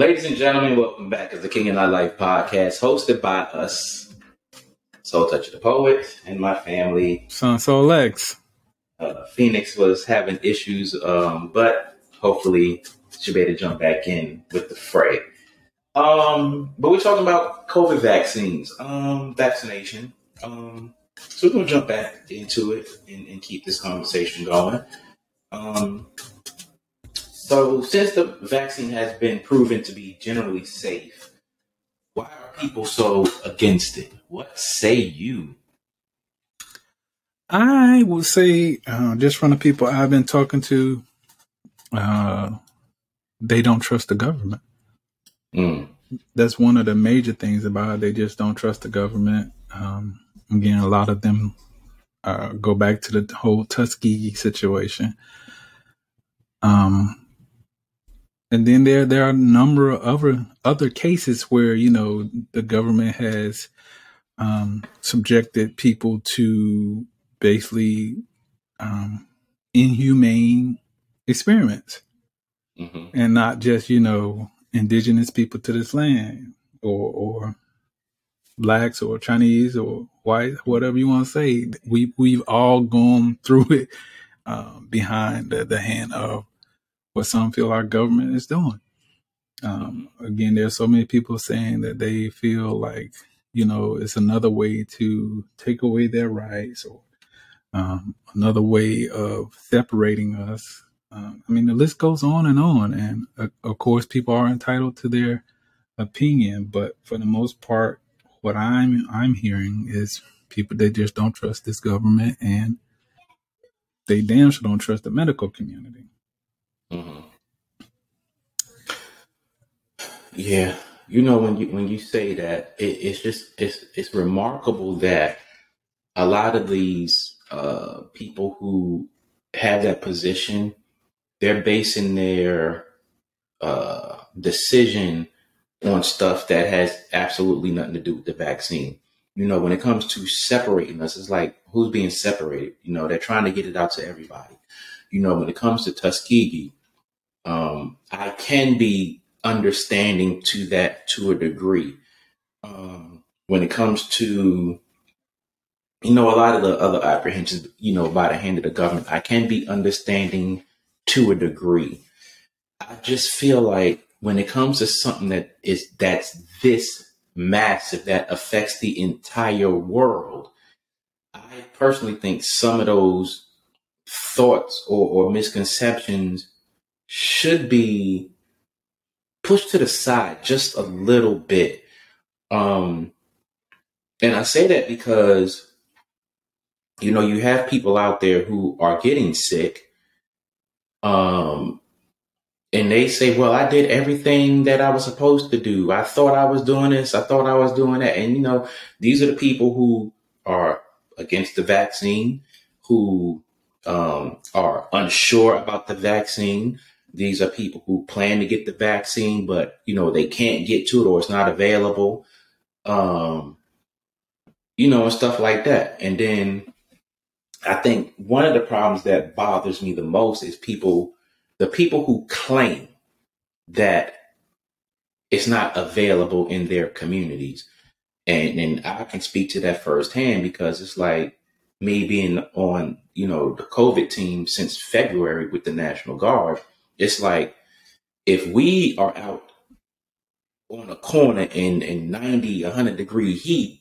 Ladies and gentlemen, welcome back to the King and I Life podcast, hosted by us, Soul Touch the Poet, and my family. Son Soul Lex. Uh, Phoenix was having issues, um, but hopefully she'll be able to jump back in with the fray. Um, but we're talking about COVID vaccines, um, vaccination. Um, so we're gonna jump back into it and, and keep this conversation going. So, since the vaccine has been proven to be generally safe, why are people so against it? What say you? I will say, uh, just from the people I've been talking to, uh, they don't trust the government. Mm. That's one of the major things about it. They just don't trust the government. Um, again, a lot of them uh, go back to the whole Tuskegee situation. Um, and then there there are a number of other other cases where you know the government has um, subjected people to basically um, inhumane experiments, mm-hmm. and not just you know indigenous people to this land or or blacks or Chinese or white, whatever you want to say. We we've all gone through it uh, behind the, the hand of what some feel our government is doing. Um, again, there's so many people saying that they feel like, you know, it's another way to take away their rights or um, another way of separating us. Um, I mean, the list goes on and on. And uh, of course, people are entitled to their opinion, but for the most part, what I'm I'm hearing is people they just don't trust this government, and they damn sure don't trust the medical community. Mm-hmm. Yeah, you know when you when you say that, it, it's just it's it's remarkable that a lot of these uh, people who have that position, they're basing their uh, decision on stuff that has absolutely nothing to do with the vaccine. You know, when it comes to separating us, it's like who's being separated. You know, they're trying to get it out to everybody. You know, when it comes to Tuskegee, um, I can be understanding to that to a degree. Um, when it comes to, you know, a lot of the other apprehensions, you know, by the hand of the government, I can be understanding to a degree. I just feel like when it comes to something that is that's this massive that affects the entire world, I personally think some of those thoughts or, or misconceptions should be pushed to the side just a little bit. Um, and I say that because, you know, you have people out there who are getting sick. Um, and they say, well, I did everything that I was supposed to do. I thought I was doing this. I thought I was doing that. And, you know, these are the people who are against the vaccine, who um, are unsure about the vaccine, these are people who plan to get the vaccine, but you know they can't get to it or it's not available. Um, you know, and stuff like that. And then I think one of the problems that bothers me the most is people, the people who claim that it's not available in their communities. And, and I can speak to that firsthand because it's like me being on, you know, the COVID team since February with the National Guard it's like if we are out on a corner in, in 90, 100 degree heat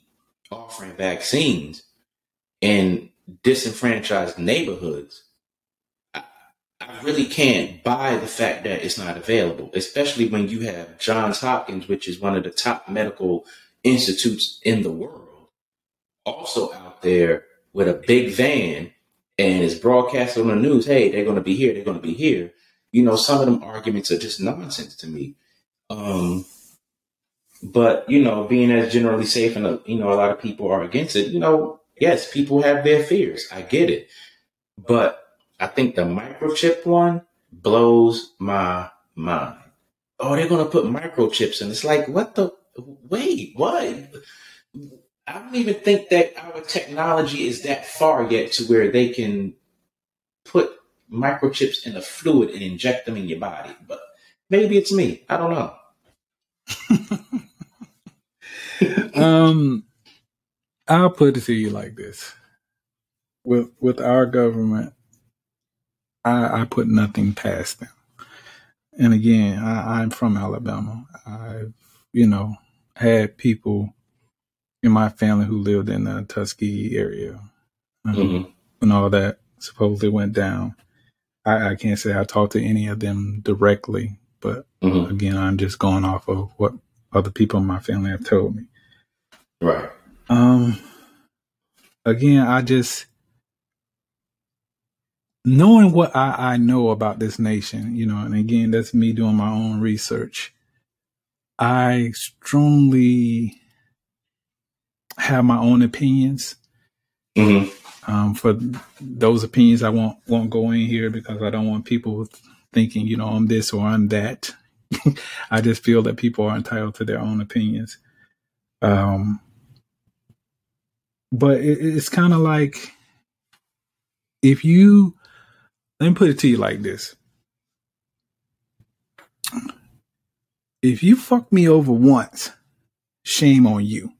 offering vaccines in disenfranchised neighborhoods, I, I really can't buy the fact that it's not available, especially when you have Johns Hopkins, which is one of the top medical institutes in the world, also out there with a big van and is broadcasted on the news, hey, they're going to be here, they're going to be here you know, some of them arguments are just nonsense to me. Um, but you know, being as generally safe and uh, you know, a lot of people are against it. You know, yes, people have their fears. I get it, but I think the microchip one blows my mind. Oh, they're gonna put microchips in. It's like, what the? Wait, what? I don't even think that our technology is that far yet to where they can put microchips in a fluid and inject them in your body. But maybe it's me. I don't know. um, I'll put it to you like this: with with our government, I, I put nothing past them. And again, I, I'm from Alabama. I've you know had people in my family who lived in the Tuskegee area um, mm-hmm. and all that supposedly went down. I, I, can't say I talked to any of them directly, but mm-hmm. again, I'm just going off of what other people in my family have told me. Right. Um. Again, I just knowing what I, I know about this nation, you know, and again, that's me doing my own research. I strongly have my own opinions. Mm-hmm. Um, for those opinions, I won't won't go in here because I don't want people thinking, you know, I'm this or I'm that. I just feel that people are entitled to their own opinions. Um, but it, it's kind of like if you let me put it to you like this. If you fuck me over once, shame on you.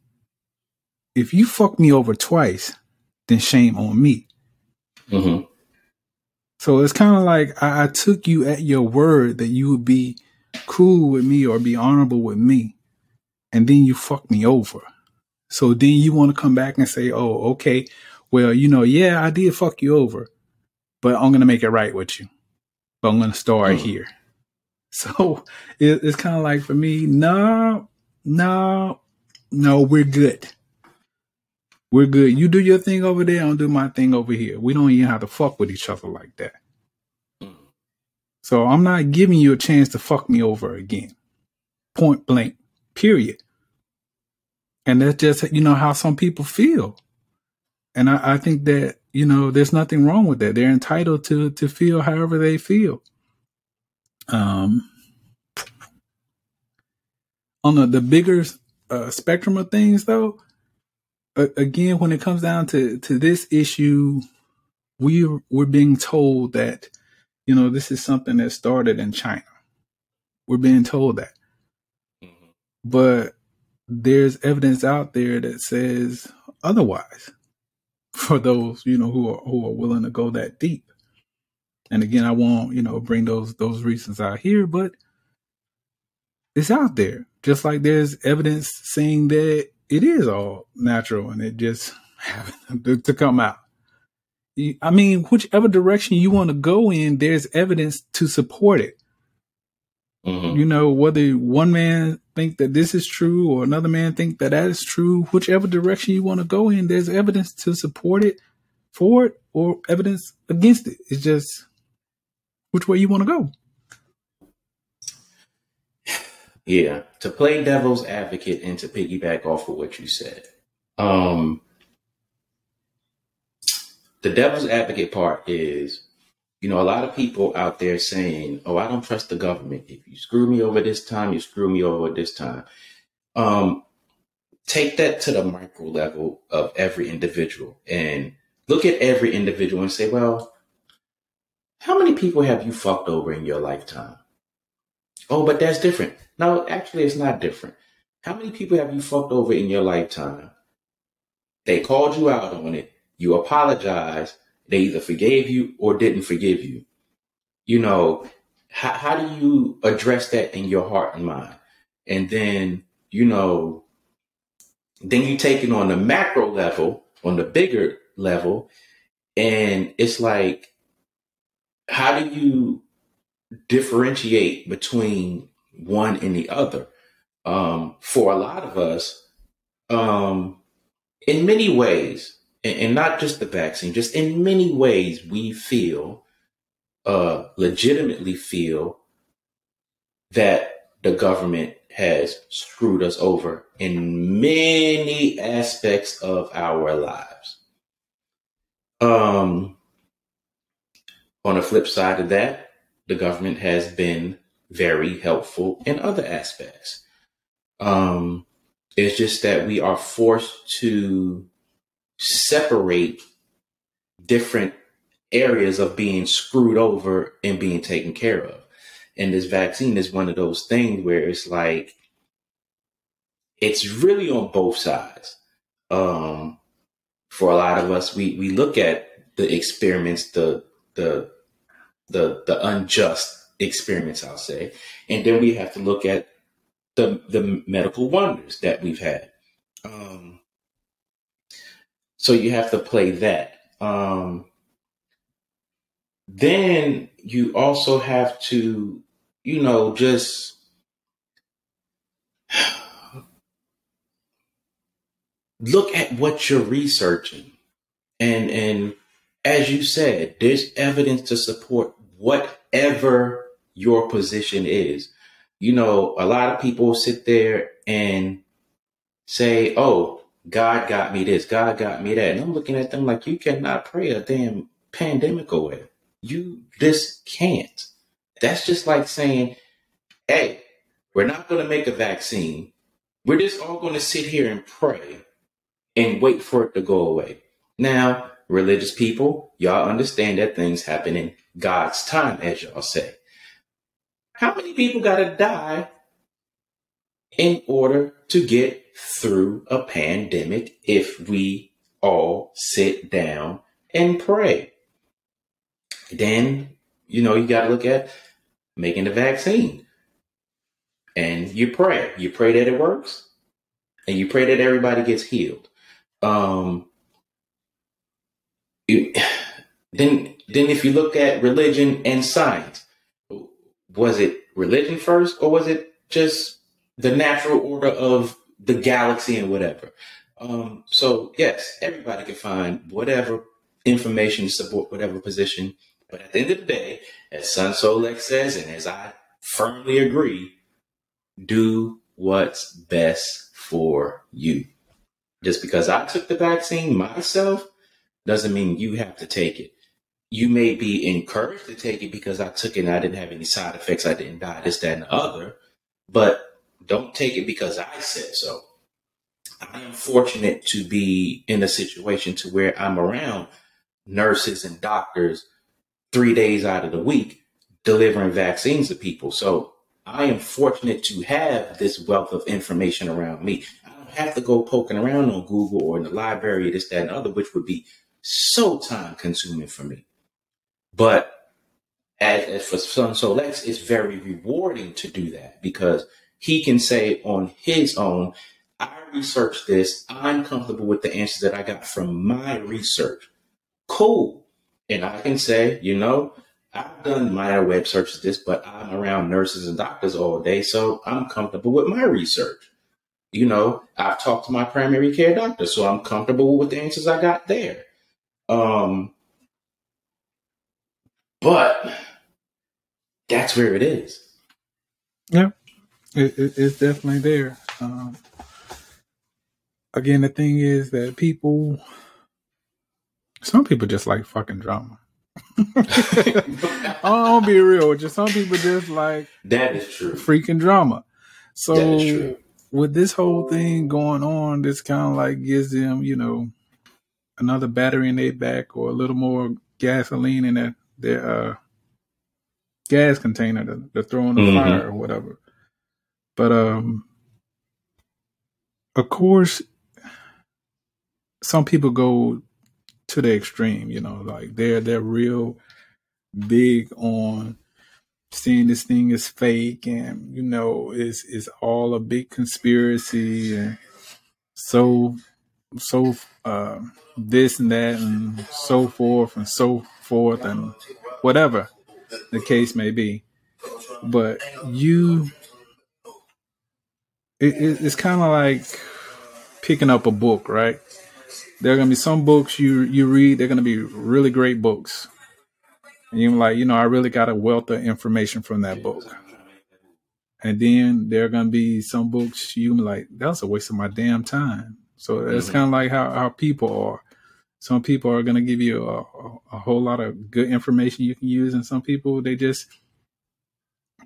If you fuck me over twice, then shame on me. Mm-hmm. So it's kind of like I, I, took you at your word that you would be cool with me or be honorable with me, and then you fuck me over. So then you want to come back and say, "Oh, okay, well, you know, yeah, I did fuck you over, but I'm gonna make it right with you. But I'm gonna start mm-hmm. here." So it, it's kind of like for me, no, no, no, we're good. We're good. You do your thing over there, I'll do my thing over here. We don't even have to fuck with each other like that. So I'm not giving you a chance to fuck me over again. Point blank. Period. And that's just you know how some people feel. And I, I think that, you know, there's nothing wrong with that. They're entitled to to feel however they feel. Um on the, the bigger uh, spectrum of things though, again, when it comes down to, to this issue, we we're being told that, you know, this is something that started in China. We're being told that. Mm-hmm. But there's evidence out there that says otherwise for those, you know, who are who are willing to go that deep. And again, I won't, you know, bring those those reasons out here, but it's out there. Just like there's evidence saying that it is all natural and it just happened to come out. I mean, whichever direction you want to go in, there's evidence to support it. Mm-hmm. You know, whether one man think that this is true or another man think that that is true, whichever direction you want to go in, there's evidence to support it, for it, or evidence against it. It's just which way you want to go. Yeah, to play devil's advocate and to piggyback off of what you said. Um, the devil's advocate part is, you know, a lot of people out there saying, "Oh, I don't trust the government. If you screw me over this time, you screw me over this time." Um, take that to the micro level of every individual and look at every individual and say, "Well, how many people have you fucked over in your lifetime?" Oh, but that's different. No, actually, it's not different. How many people have you fucked over in your lifetime? They called you out on it. You apologized. They either forgave you or didn't forgive you. You know, how, how do you address that in your heart and mind? And then, you know, then you take it on the macro level, on the bigger level, and it's like, how do you differentiate between one and the other. Um, for a lot of us, um, in many ways, and, and, not just the vaccine, just in many ways, we feel, uh, legitimately feel that the government has screwed us over in many aspects of our lives. Um, on the flip side of that, the government has been very helpful in other aspects. Um, it's just that we are forced to separate different areas of being screwed over and being taken care of. And this vaccine is one of those things where it's like, it's really on both sides. Um, for a lot of us, we we look at the experiments, the the the the unjust experiments, I'll say, and then we have to look at the the medical wonders that we've had. Um, so you have to play that. Um, then you also have to, you know, just look at what you're researching. And and as you said, there's evidence to support whatever your position is. You know, a lot of people sit there and say, "Oh, God got me this, God got me that," and I'm looking at them like, "You cannot pray a damn pandemic away. You just can't." That's just like saying, "Hey, we're not going to make a vaccine. We're just all going to sit here and pray and wait for it to go away." Now, religious people, y'all understand that things happen in God's time, as y'all say. How many people got to die in order to get through a pandemic if we all sit down and pray? Then, you know, you got to look at making the vaccine. And you pray. You pray that it works. And you pray that everybody gets healed. Um, you, then then if you look at religion and science, was it religion first or was it just the natural order of the galaxy and whatever? Um, so yes, everybody can find whatever information to support whatever position. But at the end of the day, as Sun Solex says, and as I firmly agree, do what's best for you. Just because I took the vaccine myself doesn't mean you have to take it. You may be encouraged to take it because I took it and I didn't have any side effects. I didn't die, this, that, and the other. But don't take it because I said so. I am fortunate to be in a situation to where I'm around nurses and doctors three days out of the week delivering vaccines to people. So I am fortunate to have this wealth of information around me. I don't have to go poking around on Google or in the library, this, that, and the other, which would be so time consuming for me. But as, as for Sun Solex, it's very rewarding to do that because he can say on his own, I researched this. I'm comfortable with the answers that I got from my research. Cool. And I can say, you know, I've done my web searches this, but I'm around nurses and doctors all day, so I'm comfortable with my research. You know, I've talked to my primary care doctor, so I'm comfortable with the answers I got there. Um, but that's where it is. Yeah, it, it, it's definitely there. Um, again, the thing is that people, some people just like fucking drama. I'll be real with you. Some people just like that is true. Freaking drama. So with this whole thing going on, this kind of like gives them, you know, another battery in their back or a little more gasoline in their their uh, gas container to, to throw in the mm-hmm. fire or whatever. But um, of course, some people go to the extreme. You know, like they're they're real big on seeing this thing is fake and you know it's it's all a big conspiracy and so so uh, this and that and so forth and so forth and whatever the case may be. But you, it, it, it's kind of like picking up a book, right? There are gonna be some books you you read. They're gonna be really great books, and you're like, you know, I really got a wealth of information from that book. And then there are gonna be some books you like, that was a waste of my damn time. So it's mm-hmm. kind of like how, how people are. Some people are going to give you a, a, a, whole lot of good information you can use, and some people they just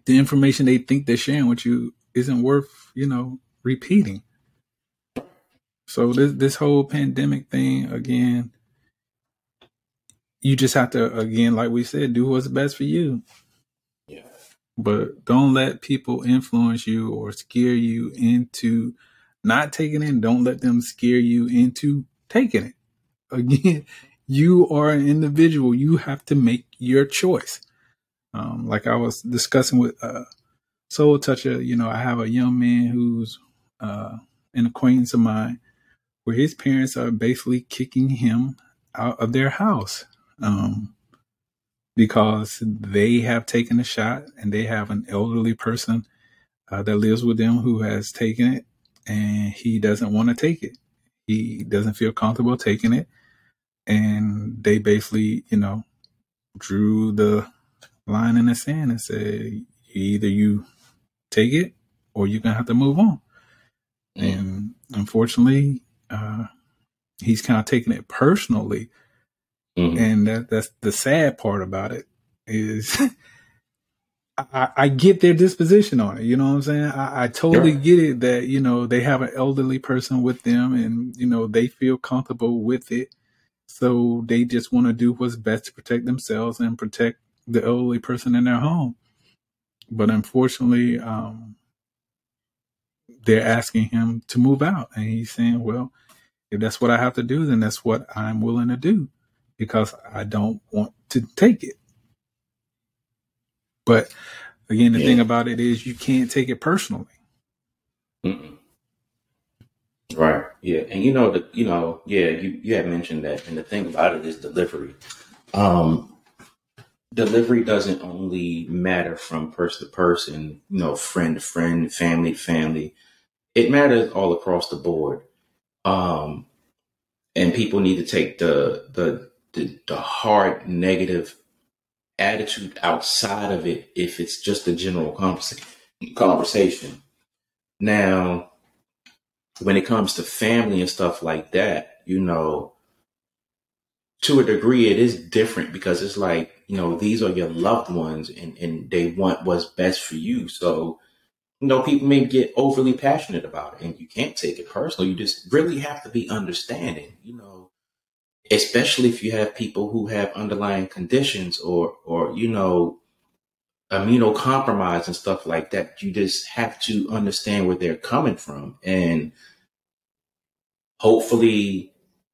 the information they think they're sharing with you isn't worth you know repeating. So this this whole pandemic thing again, you just have to again, like we said, do what's best for you. Yeah. But don't let people influence you or scare you into not taking it. Don't let them scare you into taking it. Again, you are an individual. You have to make your choice. Um, like I was discussing with uh, Soul Toucher, you know, I have a young man who's uh, an acquaintance of mine where his parents are basically kicking him out of their house um, because they have taken a shot and they have an elderly person uh, that lives with them who has taken it and he doesn't want to take it. He doesn't feel comfortable taking it. And they basically, you know, drew the line in the sand and said, either you take it or you're going to have to move on. Mm. And unfortunately, uh, he's kind of taking it personally. Mm-hmm. And that, that's the sad part about it is I, I, get their disposition on it. You know what I'm saying? I, I totally get it that, you know, they have an elderly person with them and, you know, they feel comfortable with it. So they just want to do what's best to protect themselves and protect the elderly person in their home. But unfortunately, um, they're asking him to move out. And he's saying, well, if that's what I have to do, then that's what I'm willing to do because I don't want to take it. But again, the yeah. thing about it is you can't take it personally. Mm-mm. Right. Yeah. And you know the you know yeah you you had mentioned that, and the thing about it is delivery. Um, delivery doesn't only matter from person to person, you know, friend to friend, family to family. It matters all across the board. Um, and people need to take the the the, the hard negative attitude outside of it if it's just a general conversation. Now, when it comes to family and stuff like that, you know, to a degree, it is different because it's like, you know, these are your loved ones and, and they want what's best for you. So, you know, people may get overly passionate about it and you can't take it personal. You just really have to be understanding, you know, especially if you have people who have underlying conditions or or you know immunocompromised and stuff like that you just have to understand where they're coming from and hopefully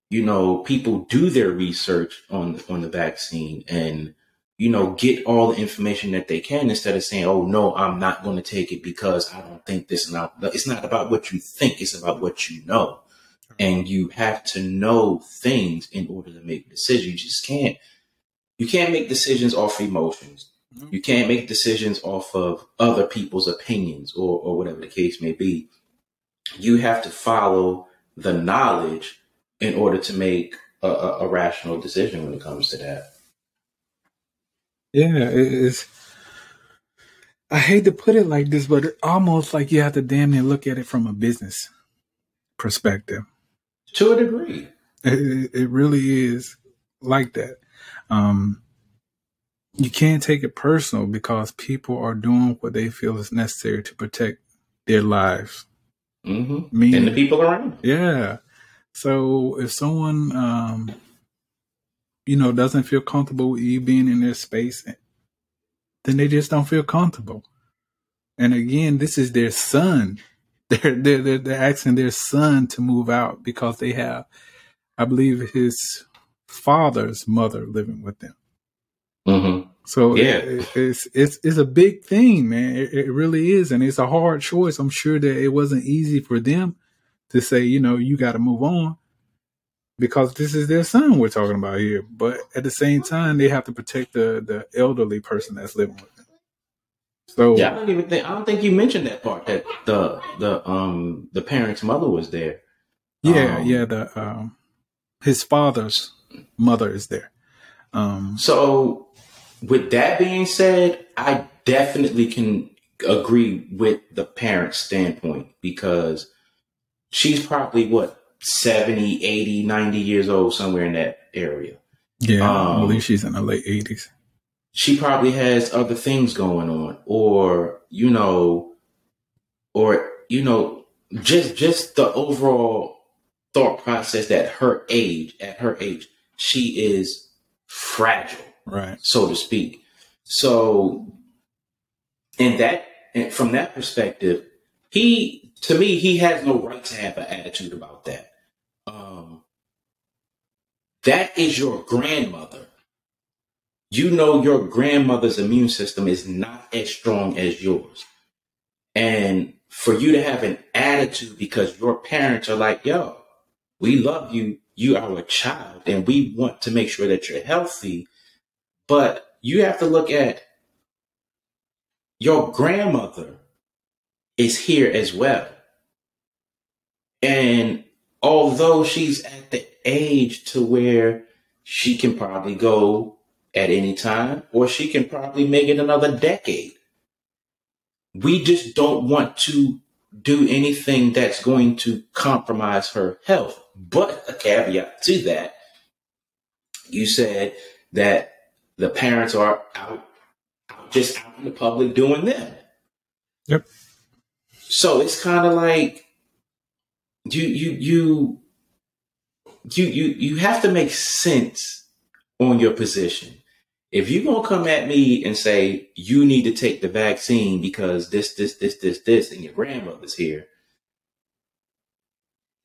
you know people do their research on on the vaccine and you know get all the information that they can instead of saying oh no i'm not going to take it because i don't think this not it's not about what you think it's about what you know and you have to know things in order to make decisions. You just can't you can't make decisions off emotions. Mm-hmm. You can't make decisions off of other people's opinions or, or whatever the case may be. You have to follow the knowledge in order to make a, a, a rational decision when it comes to that. Yeah, it's. I hate to put it like this, but almost like you have to damn near look at it from a business perspective to a degree. It, it really is like that. Um, you can't take it personal because people are doing what they feel is necessary to protect their lives. Mm-hmm. Meaning, and the people around. Yeah. So if someone, um, you know, doesn't feel comfortable with you being in their space, then they just don't feel comfortable. And again, this is their son. They're, they're, they're, they're asking their son to move out because they have, I believe, his father's mother living with them. Mm-hmm. So yeah, it, it's it's it's a big thing, man. It, it, really is, and it's a hard choice. I'm sure that it wasn't easy for them to say, you know, you got to move on because this is their son we're talking about here. But at the same time, they have to protect the the elderly person that's living with them. So yeah, I don't even think I don't think you mentioned that part that the the um the parent's mother was there. Yeah, um, yeah. The um his father's mother is there. Um So with that being said, I definitely can agree with the parent's standpoint because she's probably what 70, 80, 90 years old somewhere in that area. Yeah, um, I believe she's in the late 80s she probably has other things going on or you know or you know just just the overall thought process that her age at her age she is fragile right so to speak so in that and from that perspective he to me he has no right to have an attitude about that. Um, that is your grandmother. You know your grandmother's immune system is not as strong as yours. And for you to have an attitude because your parents are like, yo, we love you. You are a child and we want to make sure that you're healthy. But you have to look at your grandmother is here as well. And although she's at the age to where she can probably go at any time, or she can probably make it another decade. We just don't want to do anything that's going to compromise her health. But a caveat to that, you said that the parents are out, just out in the public doing them. Yep. So it's kind of like you you you you you you have to make sense on your position. If you're gonna come at me and say you need to take the vaccine because this, this, this, this, this, and your grandmother's here,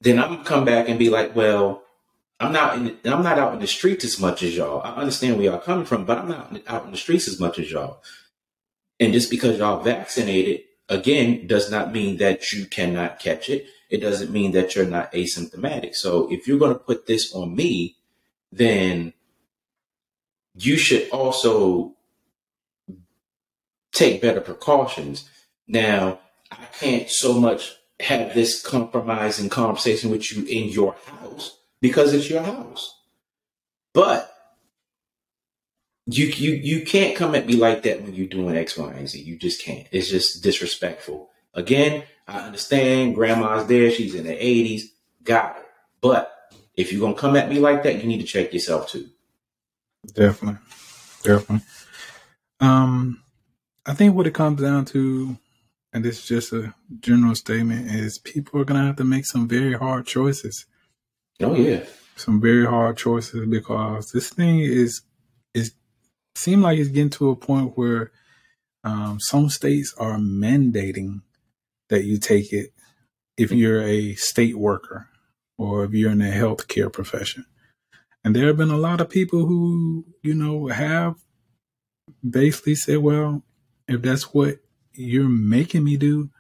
then I'm gonna come back and be like, well, I'm not in, I'm not out in the streets as much as y'all. I understand where y'all coming from, but I'm not out in the streets as much as y'all. And just because y'all vaccinated, again, does not mean that you cannot catch it. It doesn't mean that you're not asymptomatic. So if you're going to put this on me, then you should also take better precautions. Now, I can't so much have this compromising conversation with you in your house because it's your house. But you you you can't come at me like that when you're doing X, Y, and Z. You just can't. It's just disrespectful. Again, I understand grandma's there, she's in the 80s, got it. But if you're gonna come at me like that, you need to check yourself too. Definitely. Definitely. Um, I think what it comes down to, and this is just a general statement, is people are gonna have to make some very hard choices. Oh yeah. Some very hard choices because this thing is is seem like it's getting to a point where um, some states are mandating that you take it if you're a state worker or if you're in the healthcare profession. And there have been a lot of people who, you know, have basically said, well, if that's what you're making me do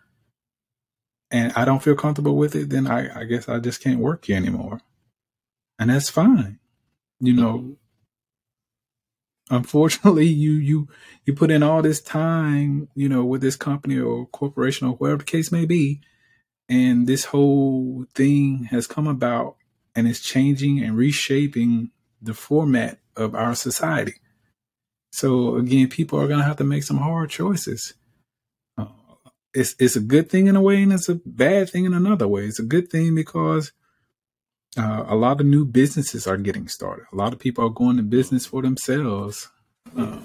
and I don't feel comfortable with it, then I, I guess I just can't work here anymore. And that's fine. You know, mm-hmm. unfortunately you you you put in all this time you know with this company or corporation or whatever the case may be and this whole thing has come about and it's changing and reshaping the format of our society. So again, people are going to have to make some hard choices. It's it's a good thing in a way, and it's a bad thing in another way. It's a good thing because uh, a lot of new businesses are getting started. A lot of people are going to business for themselves, uh,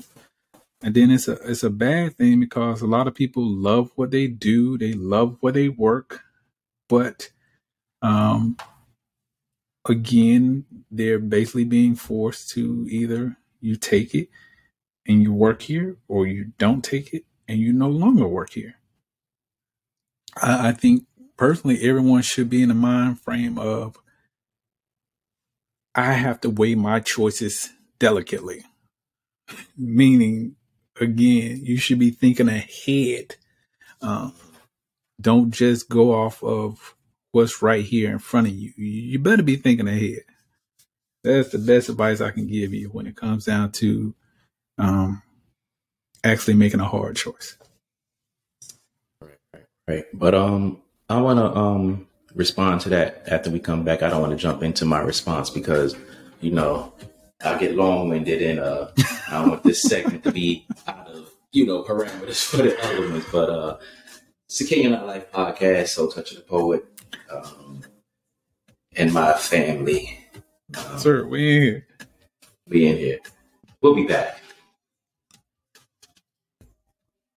and then it's a it's a bad thing because a lot of people love what they do. They love where they work, but um, again, they're basically being forced to either you take it and you work here, or you don't take it and you no longer work here. I, I think personally, everyone should be in the mind frame of I have to weigh my choices delicately. Meaning, again, you should be thinking ahead. Um, don't just go off of what's right here in front of you. You better be thinking ahead. That's the best advice I can give you when it comes down to um, actually making a hard choice. Right. But um, I want to um respond to that after we come back. I don't want to jump into my response because you know I'll get long winded and uh, I don't want this segment to be out of you know parameters for the other ones. But uh, Circadian Nightlife podcast, Soul Touch of the Poet, um, and my family. Um, Sir, we in here. We in here. We'll be back.